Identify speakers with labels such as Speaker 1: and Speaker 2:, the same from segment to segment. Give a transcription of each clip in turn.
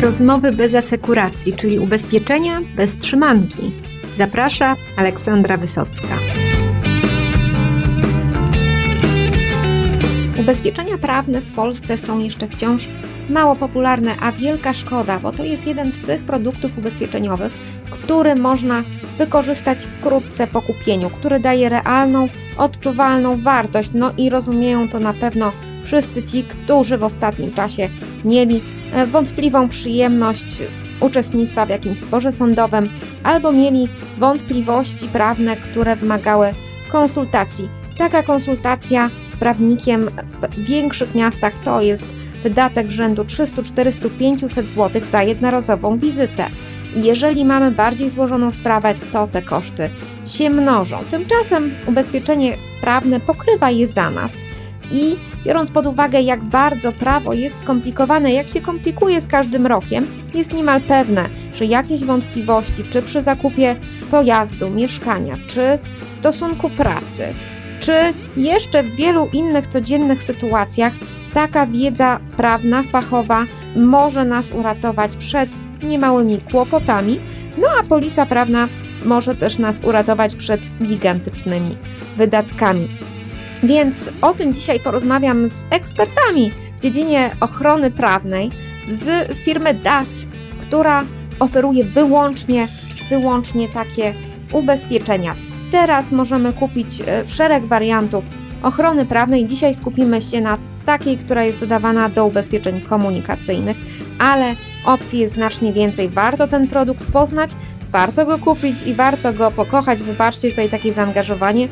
Speaker 1: Rozmowy bez asekuracji, czyli ubezpieczenia bez trzymanki. Zaprasza Aleksandra Wysocka. Ubezpieczenia prawne w Polsce są jeszcze wciąż mało popularne, a wielka szkoda, bo to jest jeden z tych produktów ubezpieczeniowych, który można wykorzystać wkrótce po kupieniu, który daje realną, odczuwalną wartość. No i rozumieją to na pewno wszyscy ci, którzy w ostatnim czasie mieli e, wątpliwą przyjemność uczestnictwa w jakimś sporze sądowym albo mieli wątpliwości prawne, które wymagały konsultacji. Taka konsultacja z prawnikiem w większych miastach to jest wydatek rzędu 300, 400, 500 zł za jednorazową wizytę. Jeżeli mamy bardziej złożoną sprawę, to te koszty się mnożą. Tymczasem ubezpieczenie prawne pokrywa je za nas i biorąc pod uwagę, jak bardzo prawo jest skomplikowane, jak się komplikuje z każdym rokiem, jest niemal pewne, że jakieś wątpliwości, czy przy zakupie pojazdu, mieszkania, czy w stosunku pracy, czy jeszcze w wielu innych codziennych sytuacjach, taka wiedza prawna, fachowa może nas uratować przed niemałymi kłopotami, no a polisa prawna może też nas uratować przed gigantycznymi wydatkami. Więc o tym dzisiaj porozmawiam z ekspertami w dziedzinie ochrony prawnej z firmy DAS, która oferuje wyłącznie, wyłącznie takie ubezpieczenia. Teraz możemy kupić e, szereg wariantów ochrony prawnej. Dzisiaj skupimy się na takiej, która jest dodawana do ubezpieczeń komunikacyjnych, ale opcji jest znacznie więcej. Warto ten produkt poznać, warto go kupić i warto go pokochać. Wybaczcie tutaj takie zaangażowanie,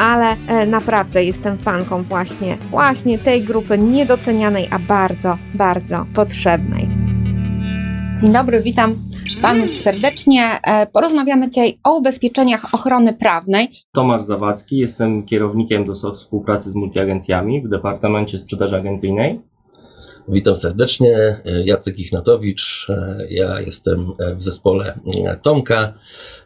Speaker 1: ale e, naprawdę jestem fanką właśnie, właśnie tej grupy niedocenianej, a bardzo, bardzo potrzebnej. Dzień dobry, witam Panów serdecznie. E, porozmawiamy dzisiaj o ubezpieczeniach ochrony prawnej.
Speaker 2: Tomasz Zawadzki, jestem kierownikiem do współpracy z multiagencjami w Departamencie Sprzedaży Agencyjnej.
Speaker 3: Witam serdecznie, Jacek Ichnatowicz. Ja jestem w zespole Tomka,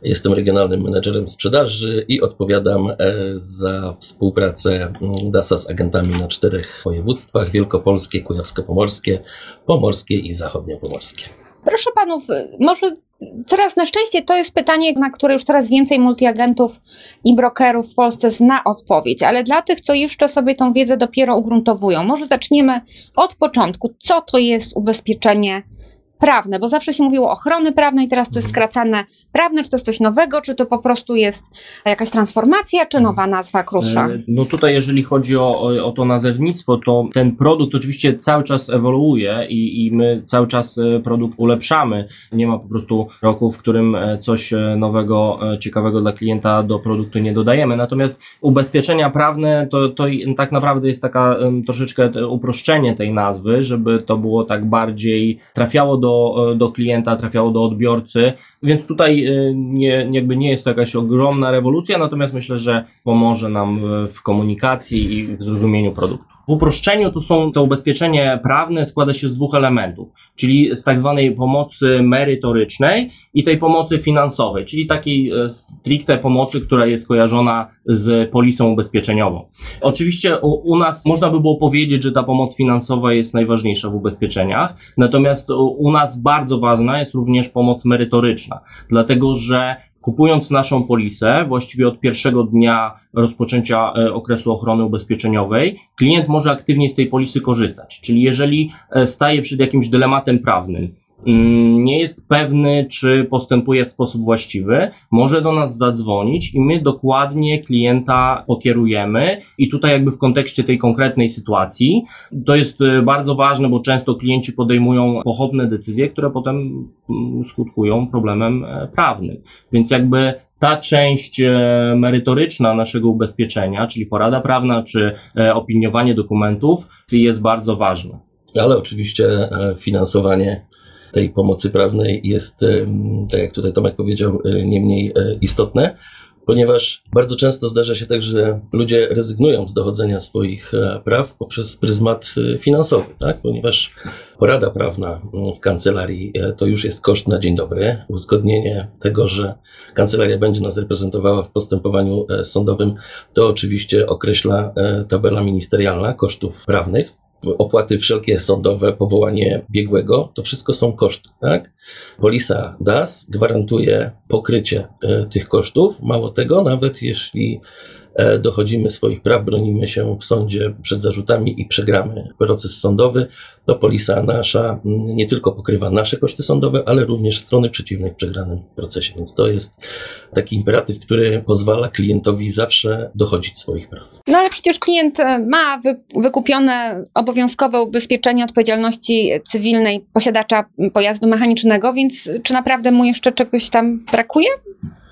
Speaker 3: jestem regionalnym menedżerem sprzedaży i odpowiadam za współpracę DASA z agentami na czterech województwach: Wielkopolskie, Kujawsko-Pomorskie, Pomorskie i Zachodniopomorskie.
Speaker 1: Proszę panów, może coraz na szczęście to jest pytanie, na które już coraz więcej multiagentów i brokerów w Polsce zna odpowiedź, ale dla tych, co jeszcze sobie tą wiedzę dopiero ugruntowują, może zaczniemy od początku. Co to jest ubezpieczenie prawne, bo zawsze się mówiło ochrony prawnej, teraz to jest mhm. skracane prawne, czy to jest coś nowego, czy to po prostu jest jakaś transformacja, czy nowa nazwa krótsza? E,
Speaker 2: no tutaj jeżeli chodzi o, o, o to nazewnictwo, to ten produkt oczywiście cały czas ewoluuje i, i my cały czas e, produkt ulepszamy. Nie ma po prostu roku, w którym e, coś nowego, ciekawego dla klienta do produktu nie dodajemy. Natomiast ubezpieczenia prawne to, to tak naprawdę jest taka troszeczkę uproszczenie tej nazwy, żeby to było tak bardziej trafiało do do, do klienta, trafiało do odbiorcy, więc tutaj y, nie, jakby nie jest to jakaś ogromna rewolucja, natomiast myślę, że pomoże nam w komunikacji i w zrozumieniu produktu. W uproszczeniu to są to ubezpieczenie prawne składa się z dwóch elementów, czyli z tak zwanej pomocy merytorycznej i tej pomocy finansowej, czyli takiej e, stricte pomocy, która jest kojarzona z polisą ubezpieczeniową. Oczywiście u, u nas można by było powiedzieć, że ta pomoc finansowa jest najważniejsza w ubezpieczeniach, natomiast u, u nas bardzo ważna jest również pomoc merytoryczna, dlatego że Kupując naszą polisę, właściwie od pierwszego dnia rozpoczęcia e, okresu ochrony ubezpieczeniowej, klient może aktywnie z tej polisy korzystać. Czyli jeżeli e, staje przed jakimś dylematem prawnym, nie jest pewny, czy postępuje w sposób właściwy, może do nas zadzwonić i my dokładnie klienta pokierujemy. I tutaj, jakby w kontekście tej konkretnej sytuacji, to jest e, bardzo ważne, bo często klienci podejmują pochopne decyzje, które potem mm, skutkują problemem e, prawnym. Więc jakby ta część e, merytoryczna naszego ubezpieczenia, czyli porada prawna czy opiniowanie dokumentów, jest bardzo ważna.
Speaker 3: Ale oczywiście finansowanie tej pomocy prawnej jest, tak jak tutaj Tomek powiedział, e, nie mniej e, istotne, ponieważ bardzo często zdarza się tak, że ludzie rezygnują z dochodzenia swoich e, praw poprzez pryzmat finansowy, tak? ponieważ porada prawna w kancelarii to już jest koszt na dzień dobry. Uzgodnienie tego, że kancelaria będzie nas reprezentowała w postępowaniu sądowym, to oczywiście określa tabela ministerialna kosztów prawnych. Opłaty wszelkie sądowe, powołanie biegłego, to wszystko są koszty, tak? Polisa DAS gwarantuje pokrycie e, tych kosztów. Mało tego, nawet jeśli e, dochodzimy swoich praw, bronimy się w sądzie przed zarzutami i przegramy proces sądowy, to polisa nasza nie tylko pokrywa nasze koszty sądowe, ale również strony przeciwnej w przegranym procesie. Więc to jest taki imperatyw, który pozwala klientowi zawsze dochodzić swoich praw.
Speaker 1: Przecież klient e, ma wy, wykupione obowiązkowe ubezpieczenie odpowiedzialności cywilnej posiadacza pojazdu mechanicznego, więc czy naprawdę mu jeszcze czegoś tam brakuje?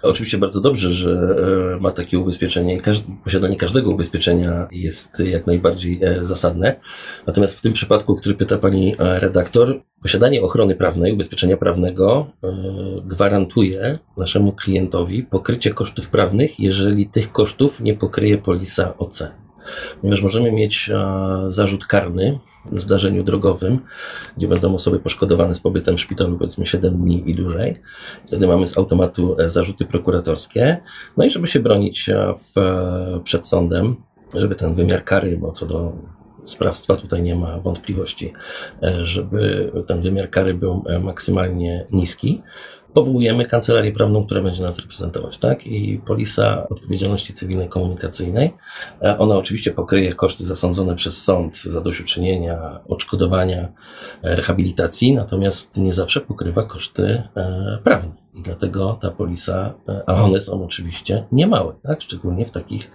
Speaker 3: Oczywiście bardzo dobrze, że e, ma takie ubezpieczenie posiadanie każdego ubezpieczenia jest jak najbardziej e, zasadne. Natomiast w tym przypadku, który pyta pani e, redaktor, posiadanie ochrony prawnej, ubezpieczenia prawnego gwarantuje naszemu klientowi pokrycie kosztów prawnych, jeżeli tych kosztów nie pokryje polisa OC ponieważ możemy mieć zarzut karny zdarzeniu drogowym, gdzie będą osoby poszkodowane z pobytem w szpitalu powiedzmy 7 dni i dłużej. Wtedy mamy z automatu e, zarzuty prokuratorskie. No i żeby się bronić w, e, przed sądem, żeby ten wymiar kary, bo co do sprawstwa tutaj nie ma wątpliwości, e, żeby ten wymiar kary był maksymalnie niski, powołujemy kancelarię prawną, która będzie nas reprezentować, tak? I polisa odpowiedzialności cywilnej komunikacyjnej. E, ona oczywiście pokryje koszty zasądzone przez sąd, zadośćuczynienia, odszkodowania, e, rehabilitacji, natomiast nie zawsze pokrywa koszty e, prawne. I dlatego ta polisa, a one są oczywiście niemałe, tak? szczególnie w takich,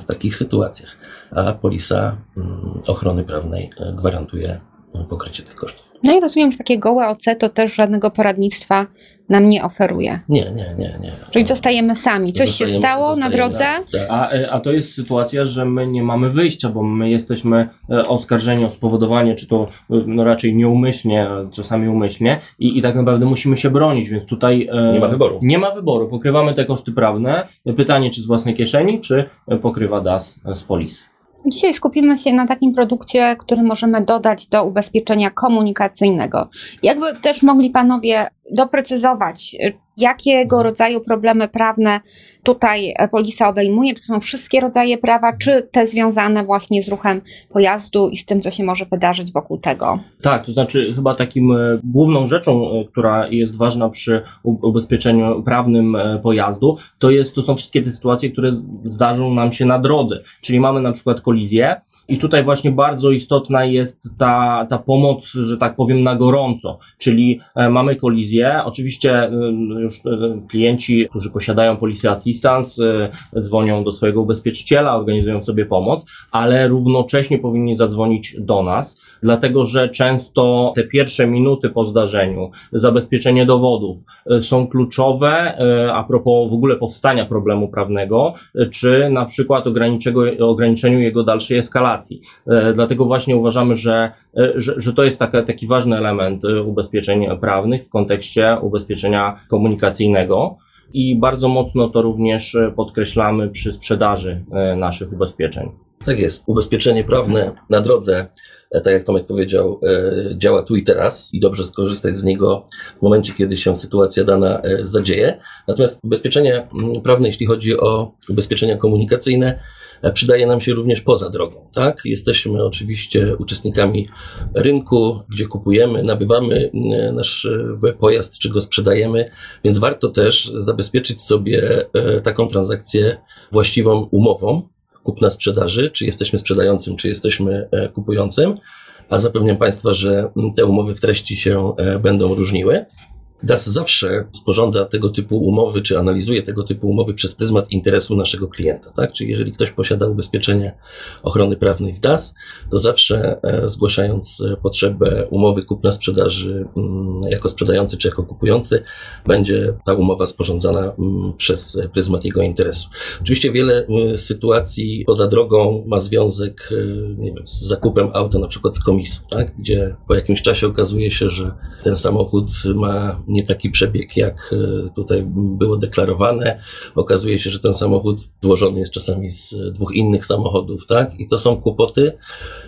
Speaker 3: w takich sytuacjach. A polisa mm, ochrony prawnej gwarantuje pokrycie tych kosztów.
Speaker 1: No i rozumiem, że takie gołe OC to też żadnego poradnictwa nam nie oferuje.
Speaker 3: Nie, nie, nie, nie.
Speaker 1: Czyli zostajemy sami. Coś zostajemy, się stało na drodze? Tak,
Speaker 2: tak. A, e, a to jest sytuacja, że my nie mamy wyjścia, bo my jesteśmy e, oskarżeni o spowodowanie, czy to e, no raczej nieumyślnie, czasami umyślnie i, i tak naprawdę musimy się bronić, więc tutaj
Speaker 3: nie ma wyboru.
Speaker 2: Nie ma wyboru. Pokrywamy te koszty prawne. Pytanie, czy z własnej kieszeni, czy pokrywa DAS z polisy.
Speaker 1: Dzisiaj skupimy się na takim produkcie, który możemy dodać do ubezpieczenia komunikacyjnego. Jakby też mogli panowie doprecyzować, jakiego rodzaju problemy prawne tutaj polisa obejmuje? Czy to są wszystkie rodzaje prawa, czy te związane właśnie z ruchem pojazdu i z tym, co się może wydarzyć wokół tego?
Speaker 2: Tak, to znaczy chyba takim e, główną rzeczą, e, która jest ważna przy ubezpieczeniu prawnym e, pojazdu, to jest, to są wszystkie te sytuacje, które zdarzą nam się na drodze. Czyli mamy na przykład kolizję, i tutaj właśnie bardzo istotna jest ta, ta pomoc, że tak powiem, na gorąco. Czyli mamy kolizję. Oczywiście już klienci, którzy posiadają Policy Assistance, dzwonią do swojego ubezpieczyciela, organizują sobie pomoc, ale równocześnie powinni zadzwonić do nas, dlatego że często te pierwsze minuty po zdarzeniu, zabezpieczenie dowodów są kluczowe a propos w ogóle powstania problemu prawnego, czy na przykład ograniczeniu jego dalszej eskalacji. Dlatego właśnie uważamy, że, że, że to jest taka, taki ważny element ubezpieczeń prawnych w kontekście ubezpieczenia komunikacyjnego i bardzo mocno to również podkreślamy przy sprzedaży naszych ubezpieczeń.
Speaker 3: Tak jest. Ubezpieczenie prawne na drodze, e, tak jak Tomek powiedział, e, działa tu i teraz i dobrze skorzystać z niego w momencie, kiedy się sytuacja dana e, zadzieje. Natomiast ubezpieczenie mm, prawne, jeśli chodzi o ubezpieczenia komunikacyjne, przydaje nam się również poza drogą. Tak? Jesteśmy oczywiście uczestnikami rynku, gdzie kupujemy, nabywamy nasz pojazd, czy go sprzedajemy, więc warto też zabezpieczyć sobie taką transakcję właściwą umową, kupna sprzedaży, czy jesteśmy sprzedającym, czy jesteśmy e, kupującym, a zapewniam Państwa, że te umowy w treści się e, będą różniły. DAS zawsze sporządza tego typu umowy, czy analizuje tego typu umowy przez pryzmat interesu naszego klienta. Tak? Czyli jeżeli ktoś posiada ubezpieczenie ochrony prawnej w DAS, to zawsze e, zgłaszając potrzebę umowy kupna-sprzedaży mm, jako sprzedający czy jako kupujący, będzie ta umowa sporządzana mm, przez pryzmat jego interesu. Oczywiście wiele y, sytuacji poza drogą ma związek wiem, z zakupem auta, na przykład z komisu, tak? gdzie po jakimś czasie okazuje się, że ten samochód ma nie taki przebieg, jak e, tutaj było deklarowane. Okazuje się, że ten samochód złożony jest czasami z dwóch innych samochodów, tak? I to są kłopoty.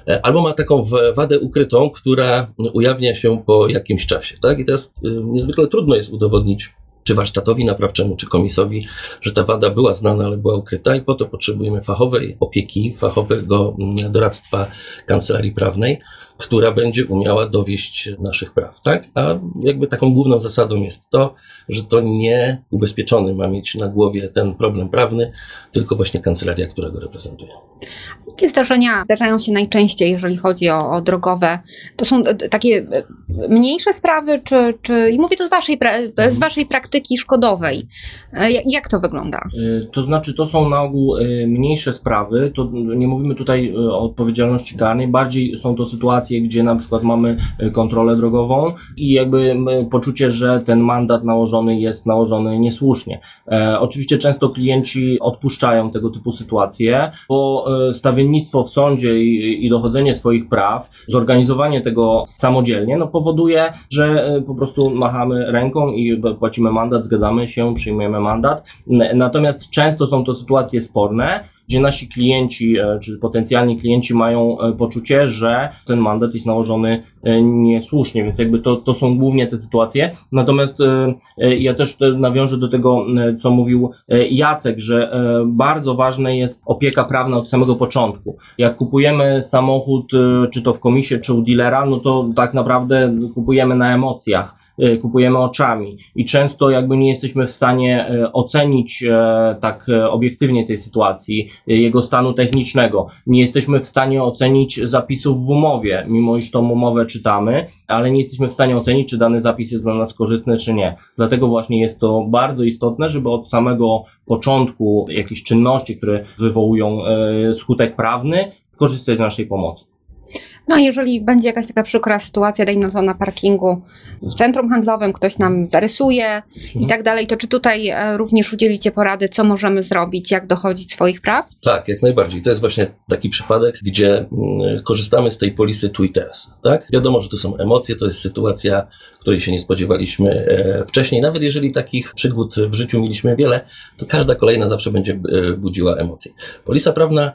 Speaker 3: E, albo ma taką wadę ukrytą, która ujawnia się po jakimś czasie, tak? I teraz e, niezwykle trudno jest udowodnić czy warsztatowi naprawczemu, czy komisowi, że ta wada była znana, ale była ukryta i po to potrzebujemy fachowej opieki, fachowego mm, doradztwa kancelarii prawnej, która będzie umiała dowieść naszych praw, tak? A jakby taką główną zasadą jest to, że to nie ubezpieczony ma mieć na głowie ten problem prawny, tylko właśnie kancelaria, która go reprezentuje.
Speaker 4: Jakie zdarzenia zdarzają się najczęściej, jeżeli chodzi o, o drogowe? To są e, takie e, mniejsze sprawy, czy, czy i mówię to z waszej, pra- z waszej praktyki szkodowej. E, Jak, to wygląda?
Speaker 2: To znaczy, to są na ogół mniejsze sprawy, to nie mówimy tutaj o odpowiedzialności karnej, bardziej są to sytuacje, gdzie na przykład mamy y, kontrolę drogową i jakby poczucie, że ten mandat nałożony jest nałożony niesłusznie. E, oczywiście często klienci odpuszczają tego typu sytuacje, bo y, stawiennictwo w sądzie i, i dochodzenie swoich praw, zorganizowanie tego samodzielnie, no powoduje, że y, po prostu machamy ręką i płacimy mandat, zgadzamy się, przyjmujemy mandat. Natomiast często są to sytuacje sporne, gdzie nasi klienci, e, czy potencjalni klienci mają e, poczucie, że ten mandat jest nałożony e, niesłusznie, więc jakby to, to są głównie te sytuacje. Natomiast ja też te- nawiążę do tego, co mówił Jacek, że bardzo ważna jest opieka prawna od samego początku. Jak kupujemy samochód, czy to w komisie, czy u dealera, no to tak naprawdę kupujemy na emocjach kupujemy oczami i często jakby nie jesteśmy w stanie y, ocenić e, tak obiektywnie tej sytuacji, y, jego stanu technicznego. Nie jesteśmy w stanie ocenić zapisów w umowie, mimo iż tą umowę czytamy, ale nie jesteśmy w stanie ocenić, czy dany zapis jest dla nas korzystny, czy nie. Dlatego właśnie jest to bardzo istotne, żeby od samego początku jakichś czynności, które wywołują skutek prawny, korzystać z naszej pomocy.
Speaker 4: No, jeżeli będzie jakaś taka przykra sytuacja, dajmy na to na parkingu w centrum handlowym, ktoś nam zarysuje i tak dalej, to czy tutaj e, również udzielicie porady, co możemy zrobić, jak dochodzić swoich praw?
Speaker 3: Tak, jak najbardziej. To jest właśnie taki przypadek, gdzie mm, korzystamy z tej polisy tu i teraz. Tak? Wiadomo, że to są emocje, to jest sytuacja, której się nie spodziewaliśmy e, wcześniej. Nawet jeżeli takich przygód w życiu mieliśmy wiele, to każda kolejna zawsze będzie e, budziła emocje. Polisa prawna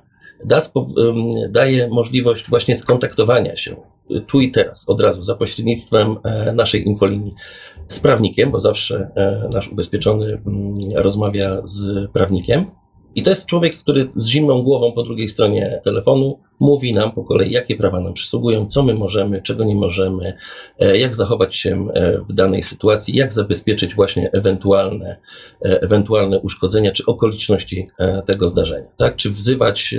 Speaker 3: daje możliwość właśnie skontaktowania się tu i teraz, od razu, za pośrednictwem e, naszej infolinii z prawnikiem, bo zawsze e, nasz ubezpieczony mm, rozmawia z prawnikiem. I to jest człowiek, który z zimną głową po drugiej stronie telefonu mówi nam po kolei, jakie prawa nam przysługują, co my możemy, czego nie możemy, e, jak zachować się e, w danej sytuacji, jak zabezpieczyć właśnie ewentualne, e, ewentualne uszkodzenia czy okoliczności tego zdarzenia. Tak? Czy wzywać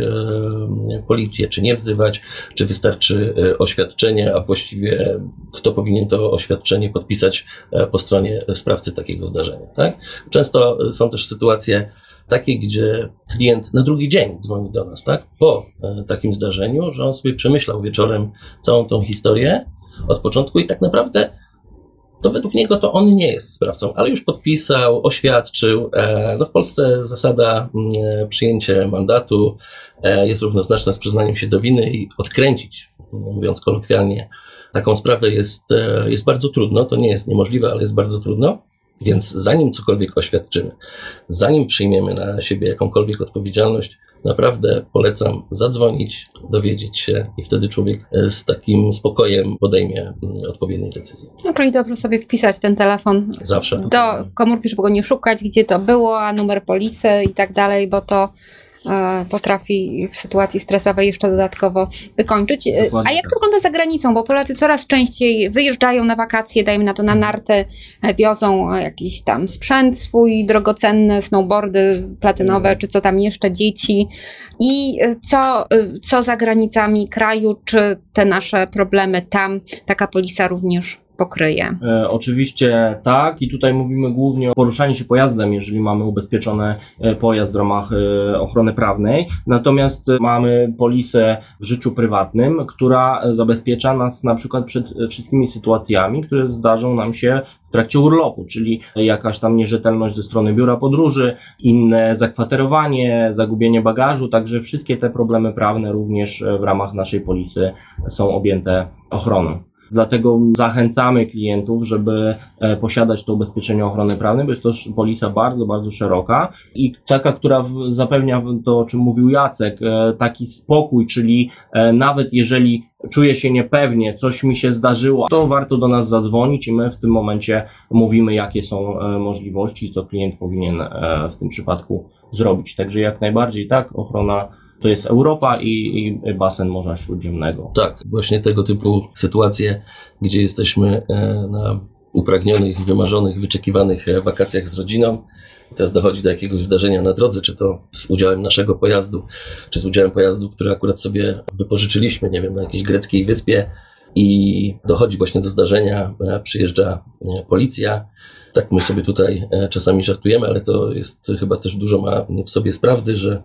Speaker 3: policję, czy nie wzywać, czy wystarczy oświadczenie, a właściwie kto powinien to oświadczenie podpisać po stronie sprawcy takiego zdarzenia. Tak? Często są też sytuacje, takie, gdzie klient na drugi dzień dzwoni do nas, tak? Po e, takim zdarzeniu, że on sobie przemyślał wieczorem całą tą historię od początku i tak naprawdę to według niego to on nie jest sprawcą, ale już podpisał, oświadczył. E, no w Polsce zasada mm, przyjęcie mandatu e, jest równoznaczna z przyznaniem się do winy i odkręcić, mówiąc kolokwialnie, taką sprawę jest, e, jest bardzo trudno. To nie jest niemożliwe, ale jest bardzo trudno. Więc zanim cokolwiek oświadczymy, zanim przyjmiemy na siebie jakąkolwiek odpowiedzialność, naprawdę polecam zadzwonić, dowiedzieć się i wtedy człowiek e, z takim spokojem podejmie mm, odpowiednie decyzje.
Speaker 4: No, czyli dobrze sobie wpisać ten telefon
Speaker 3: Zawsze.
Speaker 4: do komórki, żeby go nie szukać, gdzie to było, a numer polisy i tak dalej, bo to potrafi w sytuacji stresowej jeszcze dodatkowo wykończyć. E,
Speaker 2: Dokładnie
Speaker 4: A jak
Speaker 2: tak.
Speaker 4: to wygląda za granicą? Bo Polacy coraz częściej wyjeżdżają na wakacje, dajmy na to na narty, e, wiozą e, jakiś tam sprzęt swój drogocenny, snowboardy platynowe, czy co tam jeszcze, dzieci. I e, co, e, co za granicami kraju, czy te nasze problemy tam taka polisa również pokryje?
Speaker 2: E, oczywiście tak i tutaj mówimy głównie o poruszaniu się pojazdem, jeżeli mamy ubezpieczony e, pojazd w ramach e, ochrony prawnej. Natomiast mamy polisę w życiu prywatnym, która zabezpiecza nas na przykład przed wszystkimi sytuacjami, które zdarzą nam się w trakcie urlopu, czyli jakaś tam nierzetelność ze strony biura podróży, inne zakwaterowanie, zagubienie bagażu, także wszystkie te problemy prawne również e, w ramach naszej polisy są objęte ochroną. Dlatego zachęcamy klientów, żeby e, posiadać to ubezpieczenie ochrony prawnej, bo jest to polisa bardzo, bardzo szeroka i taka, która zapewnia to, o czym mówił Jacek, e, taki spokój, czyli e, nawet jeżeli czuję się niepewnie, coś mi się zdarzyło, to warto do nas zadzwonić i my w tym momencie mówimy, jakie są możliwości i co klient powinien w tym przypadku zrobić. Także jak najbardziej tak, ochrona to jest Europa i, i basen Morza Śródziemnego.
Speaker 3: Tak, właśnie tego typu sytuacje, gdzie jesteśmy e, na upragnionych, wymarzonych, wyczekiwanych e, wakacjach z rodziną. Teraz dochodzi do jakiegoś zdarzenia na drodze, czy to z udziałem naszego pojazdu, czy z udziałem pojazdu, który akurat sobie wypożyczyliśmy, nie wiem, na jakiejś greckiej wyspie i dochodzi właśnie do zdarzenia, e, przyjeżdża policja. Tak my sobie tutaj e, czasami żartujemy, ale to jest chyba też dużo ma w sobie sprawdy, że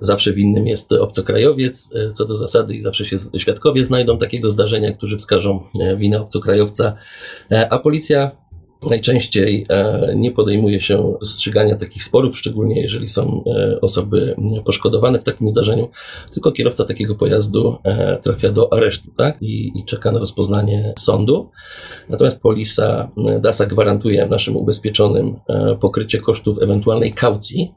Speaker 3: zawsze winnym jest obcokrajowiec, e, co do zasady, i zawsze się świadkowie znajdą takiego zdarzenia, którzy wskażą e, winę obcokrajowca, a policja najczęściej e, nie podejmuje się rozstrzygania takich sporów, szczególnie jeżeli są e, osoby poszkodowane w takim zdarzeniu, tylko kierowca takiego pojazdu e, trafia do aresztu tak? I, i czeka na rozpoznanie sądu. Natomiast polisa DASA gwarantuje naszym ubezpieczonym pokrycie kosztów ewentualnej kaucji,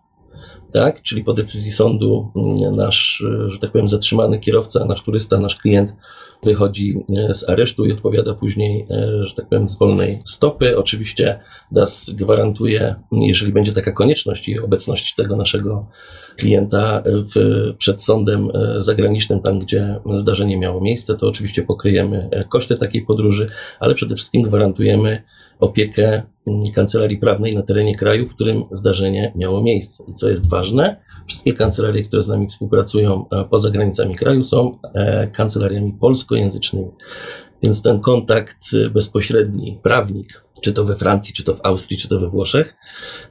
Speaker 3: tak? Czyli po decyzji sądu mm, nasz, e, że tak powiem, zatrzymany kierowca, nasz turysta, nasz klient wychodzi e, z aresztu i odpowiada później, e, że tak powiem, z wolnej stopy. Oczywiście DAS gwarantuje, jeżeli będzie taka konieczność i obecność tego naszego klienta w, przed sądem zagranicznym, tam gdzie zdarzenie miało miejsce, to oczywiście pokryjemy koszty takiej podróży, ale przede wszystkim gwarantujemy opiekę kancelarii prawnej na terenie kraju, w którym zdarzenie miało miejsce. I co jest ważne, wszystkie kancelarie, które z nami współpracują e, poza granicami kraju, są e, kancelariami polskojęzycznymi. Więc ten kontakt e, bezpośredni, prawnik, czy to we Francji, czy to w Austrii, czy to we Włoszech,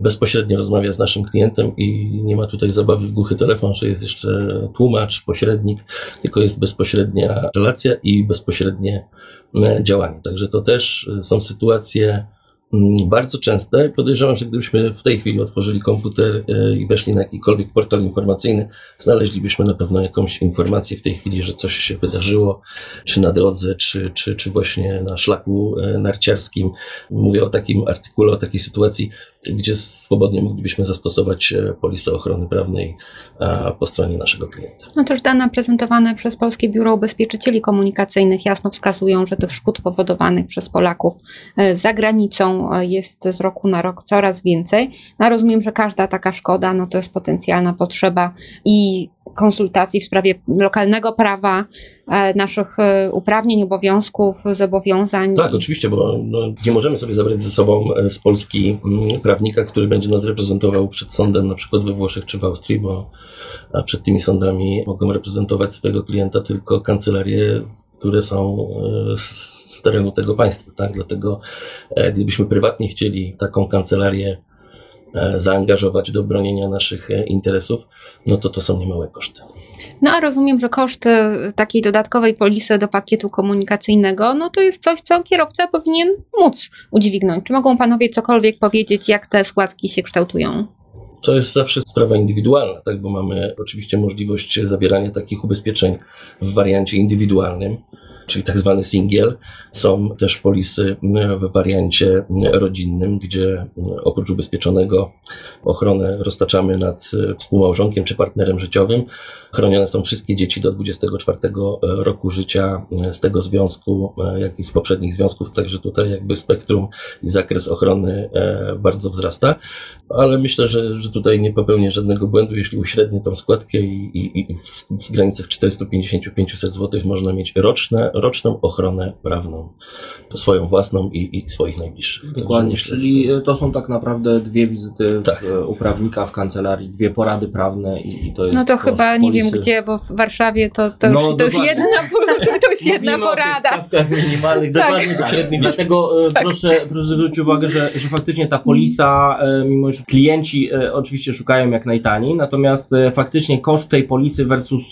Speaker 3: bezpośrednio rozmawia z naszym klientem i nie ma tutaj zabawy w głuchy telefon, że jest jeszcze tłumacz, pośrednik, tylko jest bezpośrednia relacja i bezpośrednie e, działanie. Także to też e, są sytuacje bardzo częste. Podejrzewam, że gdybyśmy w tej chwili otworzyli komputer e, i weszli na jakikolwiek portal informacyjny, znaleźlibyśmy na pewno jakąś informację w tej chwili, że coś się wydarzyło, czy na drodze, czy, czy, czy właśnie na szlaku e, narciarskim. Mówię o takim artykule, o takiej sytuacji, gdzie swobodnie moglibyśmy zastosować e, polisę ochrony prawnej po stronie naszego klienta.
Speaker 4: No też dane prezentowane przez Polskie Biuro Ubezpieczycieli Komunikacyjnych jasno wskazują, że tych szkód powodowanych przez Polaków za granicą jest z roku na rok coraz więcej. No, rozumiem, że każda taka szkoda no to jest potencjalna potrzeba i konsultacji w sprawie lokalnego prawa, e, naszych e, uprawnień, obowiązków, zobowiązań.
Speaker 3: Tak, oczywiście, bo no, nie możemy sobie zabrać ze sobą e, z Polski mm, prawnika, który będzie nas reprezentował przed sądem, na przykład we Włoszech czy w Austrii, bo przed tymi sądami mogą reprezentować swojego klienta tylko kancelarie, które są e, z, terenu tego państwa. Tak? Dlatego e, gdybyśmy prywatnie chcieli taką kancelarię e, zaangażować do bronienia naszych interesów, no to to są niemałe koszty.
Speaker 4: No a rozumiem, że koszty takiej dodatkowej polisy do pakietu komunikacyjnego, no to jest coś, co kierowca powinien móc udźwignąć. Czy mogą panowie cokolwiek powiedzieć, jak te składki się kształtują?
Speaker 3: To jest zawsze sprawa indywidualna, tak? bo mamy oczywiście możliwość zawierania takich ubezpieczeń w wariancie indywidualnym, czyli tak zwany singiel. Są też polisy w wariancie rodzinnym, gdzie oprócz ubezpieczonego ochronę roztaczamy nad współmałżonkiem czy partnerem życiowym. Chronione są wszystkie dzieci do 24 roku życia z tego związku, jak i z poprzednich związków, także tutaj jakby spektrum i zakres ochrony e, bardzo wzrasta, ale myślę, że, że tutaj nie popełnię żadnego błędu, jeśli uśrednię tą składkę i, i, i w, w granicach 450-500 zł można mieć roczne, roczną ochronę prawną, swoją własną i, i swoich najbliższych.
Speaker 2: Dokładnie,
Speaker 3: myślę,
Speaker 2: czyli
Speaker 3: to jest-
Speaker 2: to są tak naprawdę dwie wizyty w,
Speaker 3: Tak.
Speaker 2: e, u prawnika w kancelarii, dwie porady prawne i, i to jest
Speaker 4: No to chyba nie wiem gdzie, bo w Warszawie to, to,
Speaker 2: No,
Speaker 4: już, to jest jedna, to jest jedna
Speaker 2: o
Speaker 4: porada.
Speaker 2: minimalnych,
Speaker 4: Tak.
Speaker 2: dokładnie tak.
Speaker 3: Średni
Speaker 2: Dlatego e, proszę, proszę zwrócić uwagę, że, że faktycznie ta polisa, e, mimo że klienci oczywiście szukają jak najtaniej, natomiast faktycznie koszt tej polisy versus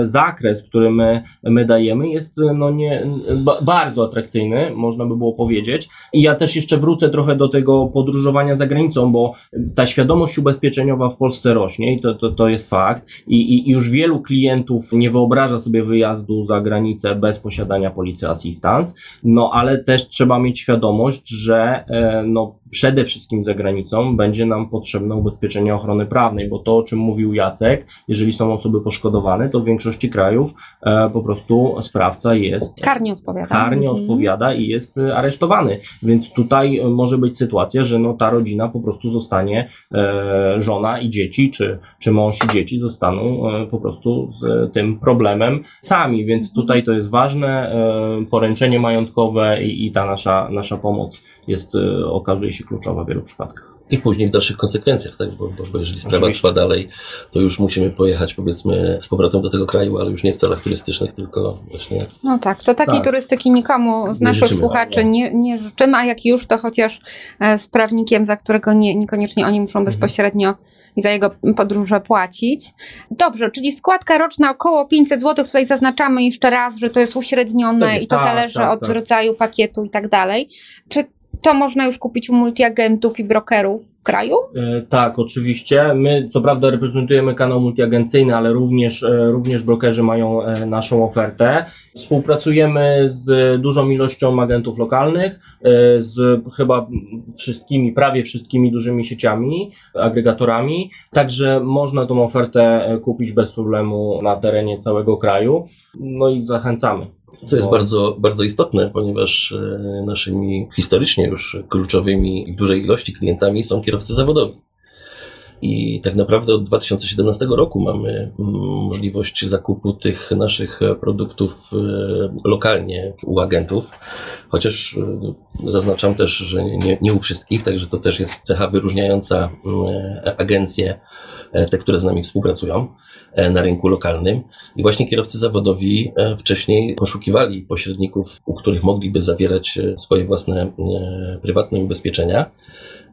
Speaker 2: zakres, który my, my dajemy jest no, no nie, ba, bardzo atrakcyjny, można by było powiedzieć. I ja też jeszcze wrócę trochę do tego podróżowania za granicą, bo ta świadomość ubezpieczeniowa w Polsce rośnie i to, to, to jest fakt. I, I już wielu klientów nie wyobraża sobie wyjazdu za granicę bez posiadania policy assistance. No ale też trzeba mieć świadomość, że e, no, przede wszystkim za granicą będzie nam potrzebne ubezpieczenie ochrony prawnej, bo to, o czym mówił Jacek, jeżeli są osoby poszkodowane, to w większości krajów e, po prostu sprawca jest
Speaker 4: Karnie odpowiada.
Speaker 2: karnie
Speaker 4: Mhm.
Speaker 2: odpowiada i jest e, aresztowany. Więc tutaj e, może być sytuacja, że no, ta rodzina po prostu zostanie, e, żona i dzieci, czy, czy mąż i dzieci zostaną e, po prostu z e, tym problemem sami. Więc tutaj to jest ważne, poręczenie majątkowe i, i ta nasza, nasza pomoc jest, e, okazuje się kluczowa w wielu przypadkach.
Speaker 3: I później w dalszych konsekwencjach, tak? Bo, bo, bo jeżeli sprawa
Speaker 2: Oczywiście.
Speaker 3: trwa dalej, to już musimy pojechać powiedzmy z powrotem do tego kraju, ale już nie w celach turystycznych, tylko właśnie
Speaker 4: No tak, to takiej
Speaker 2: Tak.
Speaker 4: turystyki nikomu z
Speaker 3: Nie
Speaker 4: naszych
Speaker 3: życzymy,
Speaker 4: słuchaczy nie, nie życzymy, a jak już, to chociaż e, z prawnikiem, za którego nie, niekoniecznie oni muszą bezpośrednio i za jego podróże płacić. Dobrze, czyli składka roczna około 500 zł, tutaj zaznaczamy jeszcze raz, że to jest uśrednione
Speaker 2: Tak jest,
Speaker 4: i to
Speaker 2: tak,
Speaker 4: zależy
Speaker 2: tak,
Speaker 4: od
Speaker 2: tak.
Speaker 4: rodzaju pakietu i tak dalej. Czy to można już kupić u multiagentów i brokerów w kraju?
Speaker 2: E, Tak, oczywiście. My co prawda reprezentujemy kanał multiagencyjny, ale również, e, również brokerzy mają e, naszą ofertę. Współpracujemy z dużą ilością agentów lokalnych, z chyba wszystkimi, prawie wszystkimi dużymi sieciami, agregatorami. Także można tą ofertę kupić bez problemu na terenie całego kraju. No i zachęcamy.
Speaker 3: Co jest bardzo, bardzo istotne, ponieważ e, naszymi historycznie już kluczowymi w dużej ilości klientami są kierowcy zawodowi. I tak naprawdę od 2017 roku mamy mm, możliwość zakupu tych naszych produktów e, lokalnie u agentów, chociaż e, zaznaczam też, że nie, nie u wszystkich, także to też jest cecha wyróżniająca mm, agencje, te, które z nami współpracują na rynku lokalnym. I właśnie kierowcy zawodowi e, wcześniej poszukiwali pośredników, u których mogliby zawierać e, swoje własne e, prywatne ubezpieczenia.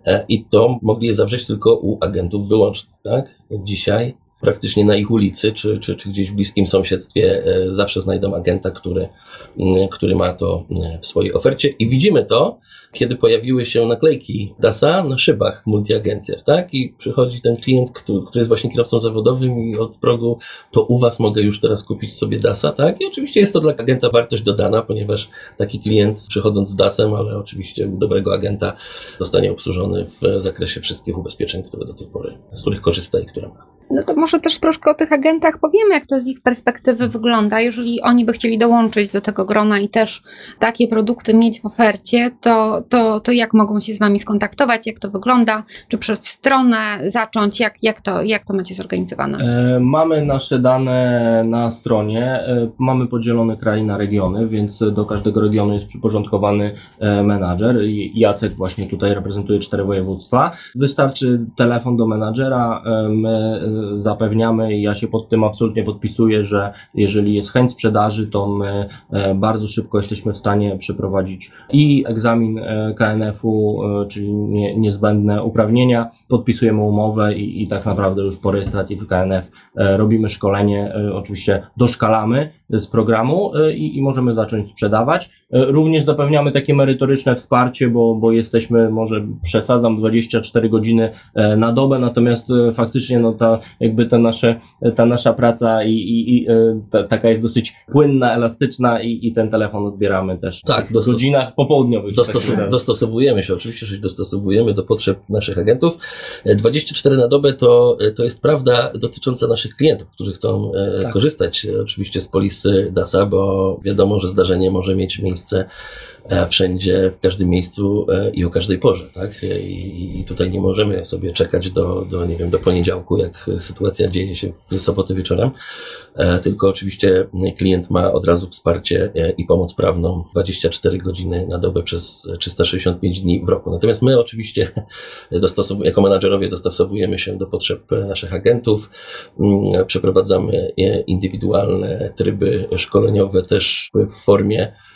Speaker 3: E, I to mogli je zawrzeć tylko u agentów wyłącznie, tak? Dzisiaj praktycznie na ich ulicy, czy, czy, czy gdzieś w bliskim sąsiedztwie e, zawsze znajdą agenta, który, m, który ma to m, w swojej ofercie. I widzimy to, kiedy pojawiły się naklejki DASA na szybach multiagencjach, tak? I przychodzi ten klient, który, który jest właśnie kierowcą zawodowym i od progu to u Was mogę już teraz kupić sobie DASA, tak? I oczywiście jest to dla agenta wartość dodana, ponieważ taki klient przychodząc z DASem, ale oczywiście dobrego agenta zostanie obsłużony w zakresie wszystkich ubezpieczeń, które do tej pory, z których korzysta i które ma.
Speaker 4: No to może też troszkę o tych agentach powiemy, jak to z ich perspektywy wygląda. Jeżeli oni by chcieli dołączyć do tego grona i też takie produkty mieć w ofercie, to, to, to jak mogą się z Wami skontaktować, jak to wygląda, czy przez stronę zacząć, jak, jak, to, jak to macie zorganizowane?
Speaker 2: E, Mamy nasze dane na stronie. E, Mamy podzielone kraje na regiony, więc do każdego regionu jest przyporządkowany e, menadżer. Jacek właśnie tutaj reprezentuje cztery województwa. Wystarczy telefon do menadżera. My zapewniamy i ja się pod tym absolutnie podpisuję, że jeżeli jest chęć sprzedaży, to my e, bardzo szybko jesteśmy w stanie przeprowadzić i egzamin e, KNF-u, e, czyli nie, niezbędne uprawnienia, podpisujemy umowę i, i tak naprawdę już po rejestracji w KNF robimy szkolenie, oczywiście doszkalamy z programu i, i możemy zacząć sprzedawać. Również zapewniamy takie merytoryczne wsparcie, bo, bo jesteśmy, może przesadzam, 24 godziny na dobę, natomiast faktycznie no ta, jakby ta, nasze, ta nasza praca i, i, i e, ta, taka jest dosyć płynna, elastyczna i, i ten telefon odbieramy też
Speaker 3: Tak,
Speaker 2: w
Speaker 3: dostos-
Speaker 2: godzinach popołudniowych. że tak
Speaker 3: dostosowujemy się, oczywiście, że się dostosowujemy do potrzeb naszych agentów. E, 24 na dobę to, e, to jest prawda dotycząca naszych klientów, którzy chcą e,
Speaker 2: Tak.
Speaker 3: korzystać e, oczywiście z polisy DASA, bo wiadomo, że zdarzenie może mieć miejsce e, wszędzie, w każdym miejscu e, i o każdej porze, tak? E, I, I tutaj nie możemy sobie czekać do, do, nie wiem, do poniedziałku, jak sytuacja dzieje się w sobotę wieczorem, e, tylko oczywiście klient ma od razu wsparcie e, i pomoc prawną 24 godziny na dobę przez 365 dni w roku. Natomiast my oczywiście jako menadżerowie dostosowujemy się do potrzeb e, naszych agentów, mm, przeprowadzamy e, indywidualne tryby szkoleniowe też w formie e,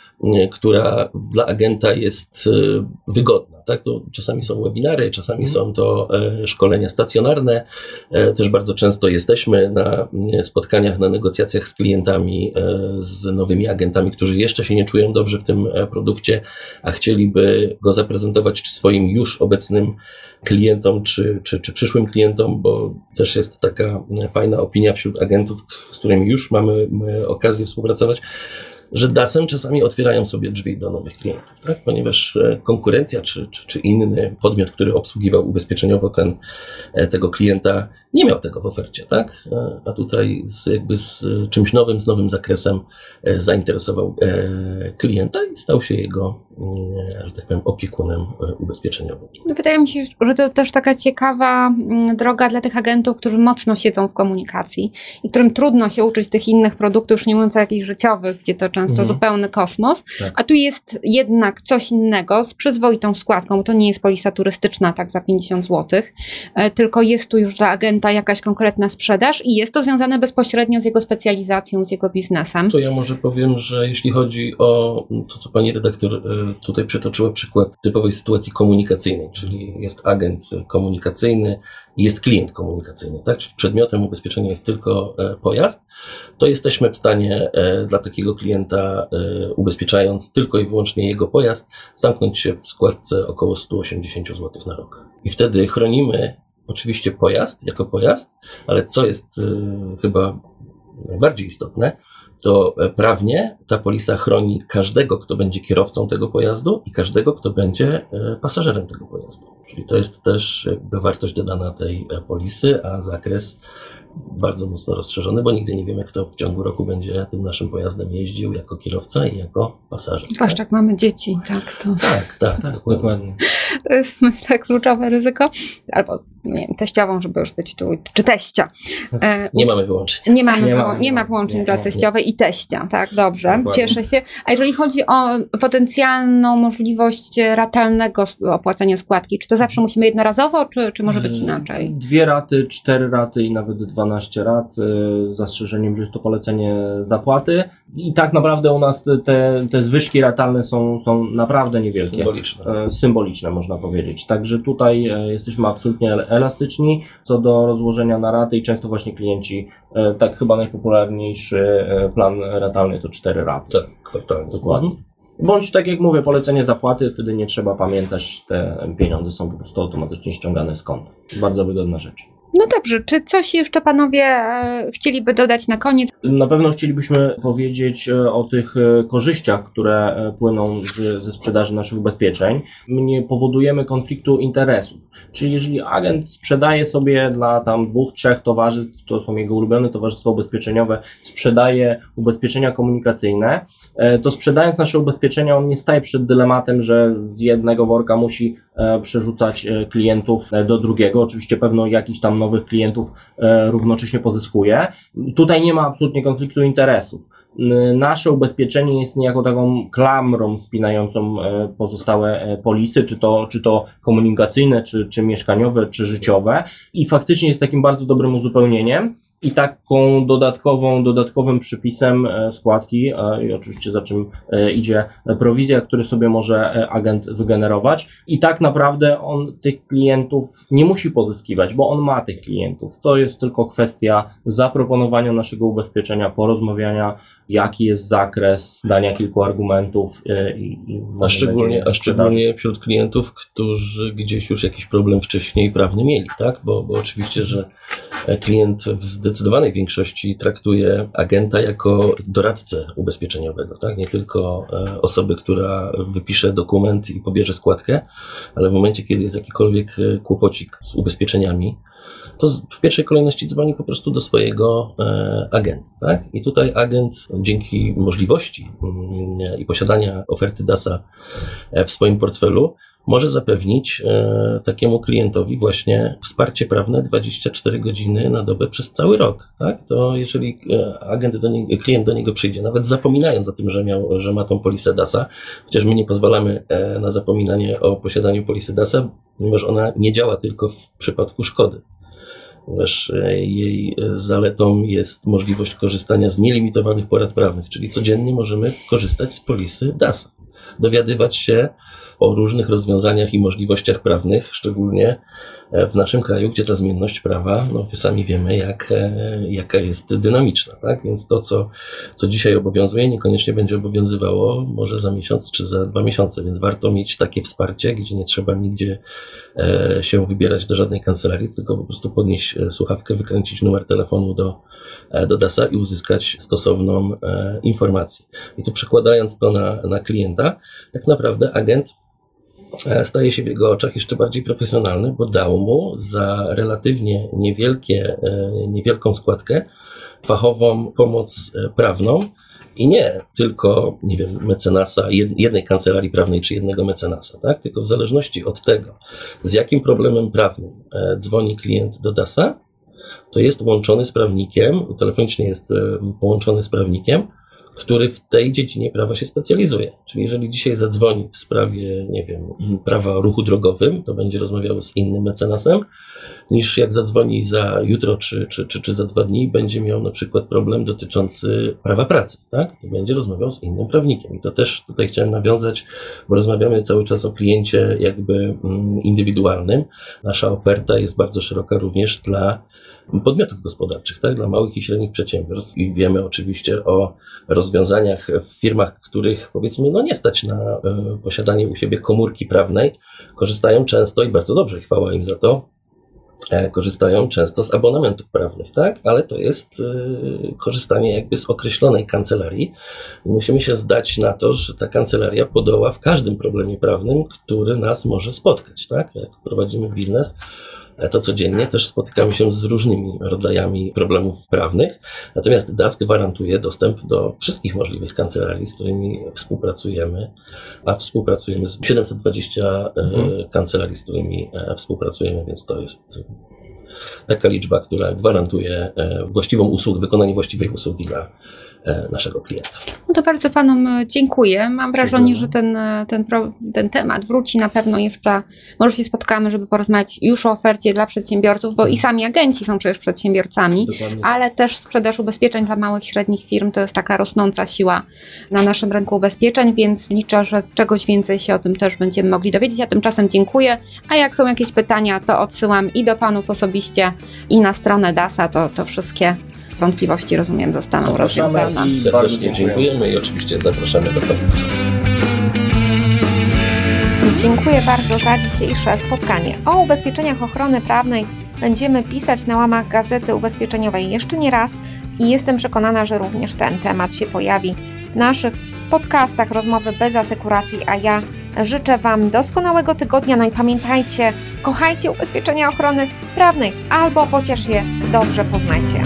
Speaker 3: która dla agenta jest e, wygodna. Tak? To czasami są webinary, czasami
Speaker 2: Mhm.
Speaker 3: są to e, szkolenia stacjonarne. E, Też bardzo często jesteśmy na e, spotkaniach, na negocjacjach z klientami, e, z nowymi agentami, którzy jeszcze się nie czują dobrze w tym produkcie, a chcieliby go zaprezentować czy swoim już obecnym klientom, czy, czy, czy przyszłym klientom, bo też jest taka fajna opinia wśród agentów, z którymi już mamy okazję współpracować, że DASem czasami otwierają sobie drzwi do nowych klientów, tak? ponieważ e, konkurencja czy, czy, czy inny podmiot, który obsługiwał ubezpieczeniowo ten, e, tego klienta, nie miał tego w ofercie, tak? E, A tutaj z, jakby z czymś nowym, z nowym zakresem zainteresował klienta i stał się jego, że tak powiem, opiekunem e, ubezpieczeniowym.
Speaker 4: No, Wydaje mi się, że to też taka ciekawa mm, droga dla tych agentów, którzy mocno siedzą w komunikacji i którym trudno się uczyć tych innych produktów, już nie mówiąc o jakichś życiowych, gdzie to często
Speaker 2: Mhm.
Speaker 4: zupełny kosmos.
Speaker 2: Tak.
Speaker 4: A tu jest jednak coś innego z przyzwoitą składką, bo to nie jest polisa turystyczna tak za 50 zł, e, tylko jest tu już dla agenta jakaś konkretna sprzedaż i jest to związane bezpośrednio z jego specjalizacją, z jego biznesem.
Speaker 3: To ja może powiem, że jeśli chodzi o to, co pani redaktor e, tutaj przytoczyła, przykład typowej sytuacji komunikacyjnej, czyli jest agent komunikacyjny i jest klient komunikacyjny, tak? Czyli przedmiotem ubezpieczenia jest tylko e, pojazd, to jesteśmy w stanie e, dla takiego klienta, e, ubezpieczając tylko i wyłącznie jego pojazd, zamknąć się w składce około 180 zł na rok. I wtedy chronimy oczywiście pojazd jako pojazd, ale co jest chyba najbardziej istotne, to e, prawnie ta polisa chroni każdego, kto będzie kierowcą tego pojazdu i każdego, kto będzie e, pasażerem tego pojazdu. Czyli to jest też jakby wartość dodana tej e, polisy, a zakres bardzo mocno rozszerzony, bo nigdy nie wiemy, kto w ciągu roku będzie tym naszym pojazdem jeździł jako kierowca i jako pasażer.
Speaker 4: Zwłaszcza jak mamy dzieci, tak, to,
Speaker 3: Tak, tak,
Speaker 2: Tak,
Speaker 3: dokładnie.
Speaker 2: dokładnie.
Speaker 4: to jest myślę kluczowe ryzyko. Albo, nie wiem, teściową, żeby już być tu, czy teścia. E,
Speaker 3: Nie mamy wyłączeń.
Speaker 4: Nie, mamy
Speaker 2: Nie
Speaker 4: wyłą-
Speaker 2: ma-
Speaker 4: nie ma wyłączeń
Speaker 2: nie,
Speaker 4: dla
Speaker 2: nie,
Speaker 4: teściowej i teścia, tak, dobrze,
Speaker 2: Dokładnie.
Speaker 4: cieszę się. A jeżeli chodzi o potencjalną możliwość ratalnego opłacenia składki, czy to zawsze musimy jednorazowo, czy, czy może być inaczej?
Speaker 2: Dwie raty, cztery raty i nawet 12 rat, y, z zastrzeżeniem, że jest to polecenie zapłaty. I tak naprawdę u nas te- te, zwyżki ratalne są, są naprawdę niewielkie.
Speaker 3: Symboliczne.
Speaker 2: E, symboliczne, można powiedzieć. Także tutaj e, jesteśmy absolutnie elastyczni co do rozłożenia na raty i często właśnie klienci, e, tak chyba najpopularniejszy e, plan ratalny to 4 raty.
Speaker 3: Tak, kwartalnie.
Speaker 2: Dokładnie. Bądź tak jak mówię, polecenie zapłaty, wtedy nie trzeba pamiętać, te pieniądze są po prostu automatycznie ściągane z konta. Bardzo wygodna rzecz.
Speaker 4: No dobrze, czy coś jeszcze panowie e, chcieliby dodać na koniec?
Speaker 2: Na pewno chcielibyśmy powiedzieć e, o tych e, korzyściach, które płyną z, ze sprzedaży naszych ubezpieczeń. My nie powodujemy konfliktu interesów. Czyli jeżeli agent sprzedaje sobie dla tam dwóch, trzech towarzystw, to są jego ulubione towarzystwa ubezpieczeniowe, sprzedaje ubezpieczenia komunikacyjne, to sprzedając nasze ubezpieczenia, on nie staje przed dylematem, że z jednego worka musi przerzucać e, klientów e, do drugiego. Oczywiście pewno jakiś tam nowych klientów e, równocześnie pozyskuje. Tutaj nie ma absolutnie konfliktu interesów. Nasze ubezpieczenie jest niejako taką klamrą spinającą e, pozostałe e, polisy, czy to, czy to komunikacyjne, czy, czy mieszkaniowe, czy życiowe i faktycznie jest takim bardzo dobrym uzupełnieniem i taką dodatkową, dodatkowym przypisem e, składki e, i oczywiście za czym e, idzie prowizja, który sobie może agent wygenerować i tak naprawdę on tych klientów nie musi pozyskiwać, bo on ma tych klientów. To jest tylko kwestia zaproponowania naszego ubezpieczenia, porozmawiania, jaki jest zakres, dania kilku argumentów e, i, i
Speaker 3: A szczególnie, a szczególnie wśród klientów, którzy gdzieś już jakiś problem wcześniej prawny mieli, tak? Bo, bo oczywiście, że klient w zdecydowanej większości traktuje agenta jako doradcę ubezpieczeniowego, tak? Nie tylko e, osobę, która wypisze dokument i pobierze składkę, ale w momencie, kiedy jest jakikolwiek e, kłopocik z ubezpieczeniami, to w pierwszej kolejności dzwoni po prostu do swojego e, agenta. Tak? I tutaj agent dzięki możliwości mm, i posiadania oferty DASA e, w swoim portfelu może zapewnić e, takiemu klientowi właśnie wsparcie prawne 24 godziny na dobę przez cały rok. Tak? To jeżeli agent do niego, klient do niego przyjdzie, nawet zapominając o tym, że, miał, że ma tą polisę DASA, chociaż my nie pozwalamy na zapominanie o posiadaniu polisy DASA, ponieważ ona nie działa tylko w przypadku szkody. Ponieważ e, jej e, zaletą jest możliwość korzystania z nielimitowanych porad prawnych, czyli codziennie możemy korzystać z polisy DAS, dowiadywać się o różnych rozwiązaniach i możliwościach prawnych, szczególnie w naszym kraju, gdzie ta zmienność prawa, no sami wiemy, jak, e, jaka jest dynamiczna, tak? Więc to, co, co dzisiaj obowiązuje, niekoniecznie będzie obowiązywało może za miesiąc czy za dwa miesiące, więc warto mieć takie wsparcie, gdzie nie trzeba nigdzie e, się wybierać do żadnej kancelarii, tylko po prostu podnieść e, słuchawkę, wykręcić numer telefonu do, e, do DAS-a i uzyskać stosowną e, informację. I tu przekładając to na, na klienta, tak naprawdę agent e, staje się w jego oczach jeszcze bardziej profesjonalny, bo dał mu za relatywnie niewielkie, e, niewielką składkę fachową pomoc e, prawną i nie tylko, nie wiem, mecenasa, jed- jednej kancelarii prawnej czy jednego mecenasa, tak? Tylko w zależności od tego, z jakim problemem prawnym e, dzwoni klient do DAS-a, to jest łączony z prawnikiem, telefonicznie jest e, połączony z prawnikiem, który w tej dziedzinie prawa się specjalizuje. Czyli jeżeli dzisiaj zadzwoni w sprawie, nie wiem, prawa o ruchu drogowym, to będzie rozmawiał z innym mecenasem, niż jak zadzwoni za jutro czy, czy, czy, czy za dwa dni, będzie miał na przykład problem dotyczący prawa pracy, tak? To będzie rozmawiał z innym prawnikiem. I to też tutaj chciałem nawiązać, bo rozmawiamy cały czas o kliencie jakby mm, indywidualnym. Nasza oferta jest bardzo szeroka również dla podmiotów gospodarczych, tak, dla małych i średnich przedsiębiorstw. I wiemy oczywiście o rozwiązaniach w firmach, których powiedzmy no nie stać na e, posiadanie u siebie komórki prawnej, korzystają często i bardzo dobrze, chwała im za to, e, korzystają często z abonamentów prawnych, tak, ale to jest e, korzystanie jakby z określonej kancelarii. Musimy się zdać na to, że ta kancelaria podoła w każdym problemie prawnym, który nas może spotkać, tak, jak prowadzimy biznes, to codziennie też spotykamy się z różnymi rodzajami problemów prawnych. Natomiast DAS gwarantuje dostęp do wszystkich możliwych kancelarii, z którymi współpracujemy, a współpracujemy z 720 mhm. kancelarii, z którymi e, współpracujemy, więc to jest taka liczba, która gwarantuje e, właściwą usługę, wykonanie właściwej usługi dla e, naszego klienta.
Speaker 4: No to bardzo Panom e, dziękuję. Mam wrażenie, że ten, e, ten, ten temat wróci na pewno jeszcze. Może się spotkamy, żeby porozmawiać już o ofercie dla przedsiębiorców, bo i sami agenci są przecież przedsiębiorcami.
Speaker 3: Dokładnie.
Speaker 4: ale też sprzedaż ubezpieczeń dla małych i średnich firm to jest taka rosnąca siła na naszym rynku ubezpieczeń, więc liczę, że czegoś więcej się o tym też będziemy mogli dowiedzieć. Ja tymczasem dziękuję, a jak są jakieś pytania, to odsyłam i do panów osobiście, i na stronę DASA, to, to wszystkie wątpliwości, rozumiem, zostaną
Speaker 2: Zapraszamy
Speaker 4: rozwiązane.
Speaker 3: Serdecznie dziękujemy i oczywiście zapraszamy do kontaktu.
Speaker 1: Dziękuję bardzo za dzisiejsze spotkanie. O ubezpieczeniach ochrony prawnej będziemy pisać na łamach Gazety Ubezpieczeniowej jeszcze nie raz i jestem przekonana, że również ten temat się pojawi w naszych podcastach Rozmowy bez asekuracji, a ja życzę Wam doskonałego tygodnia. No i pamiętajcie, kochajcie ubezpieczenia ochrony prawnej albo chociaż je dobrze poznajcie.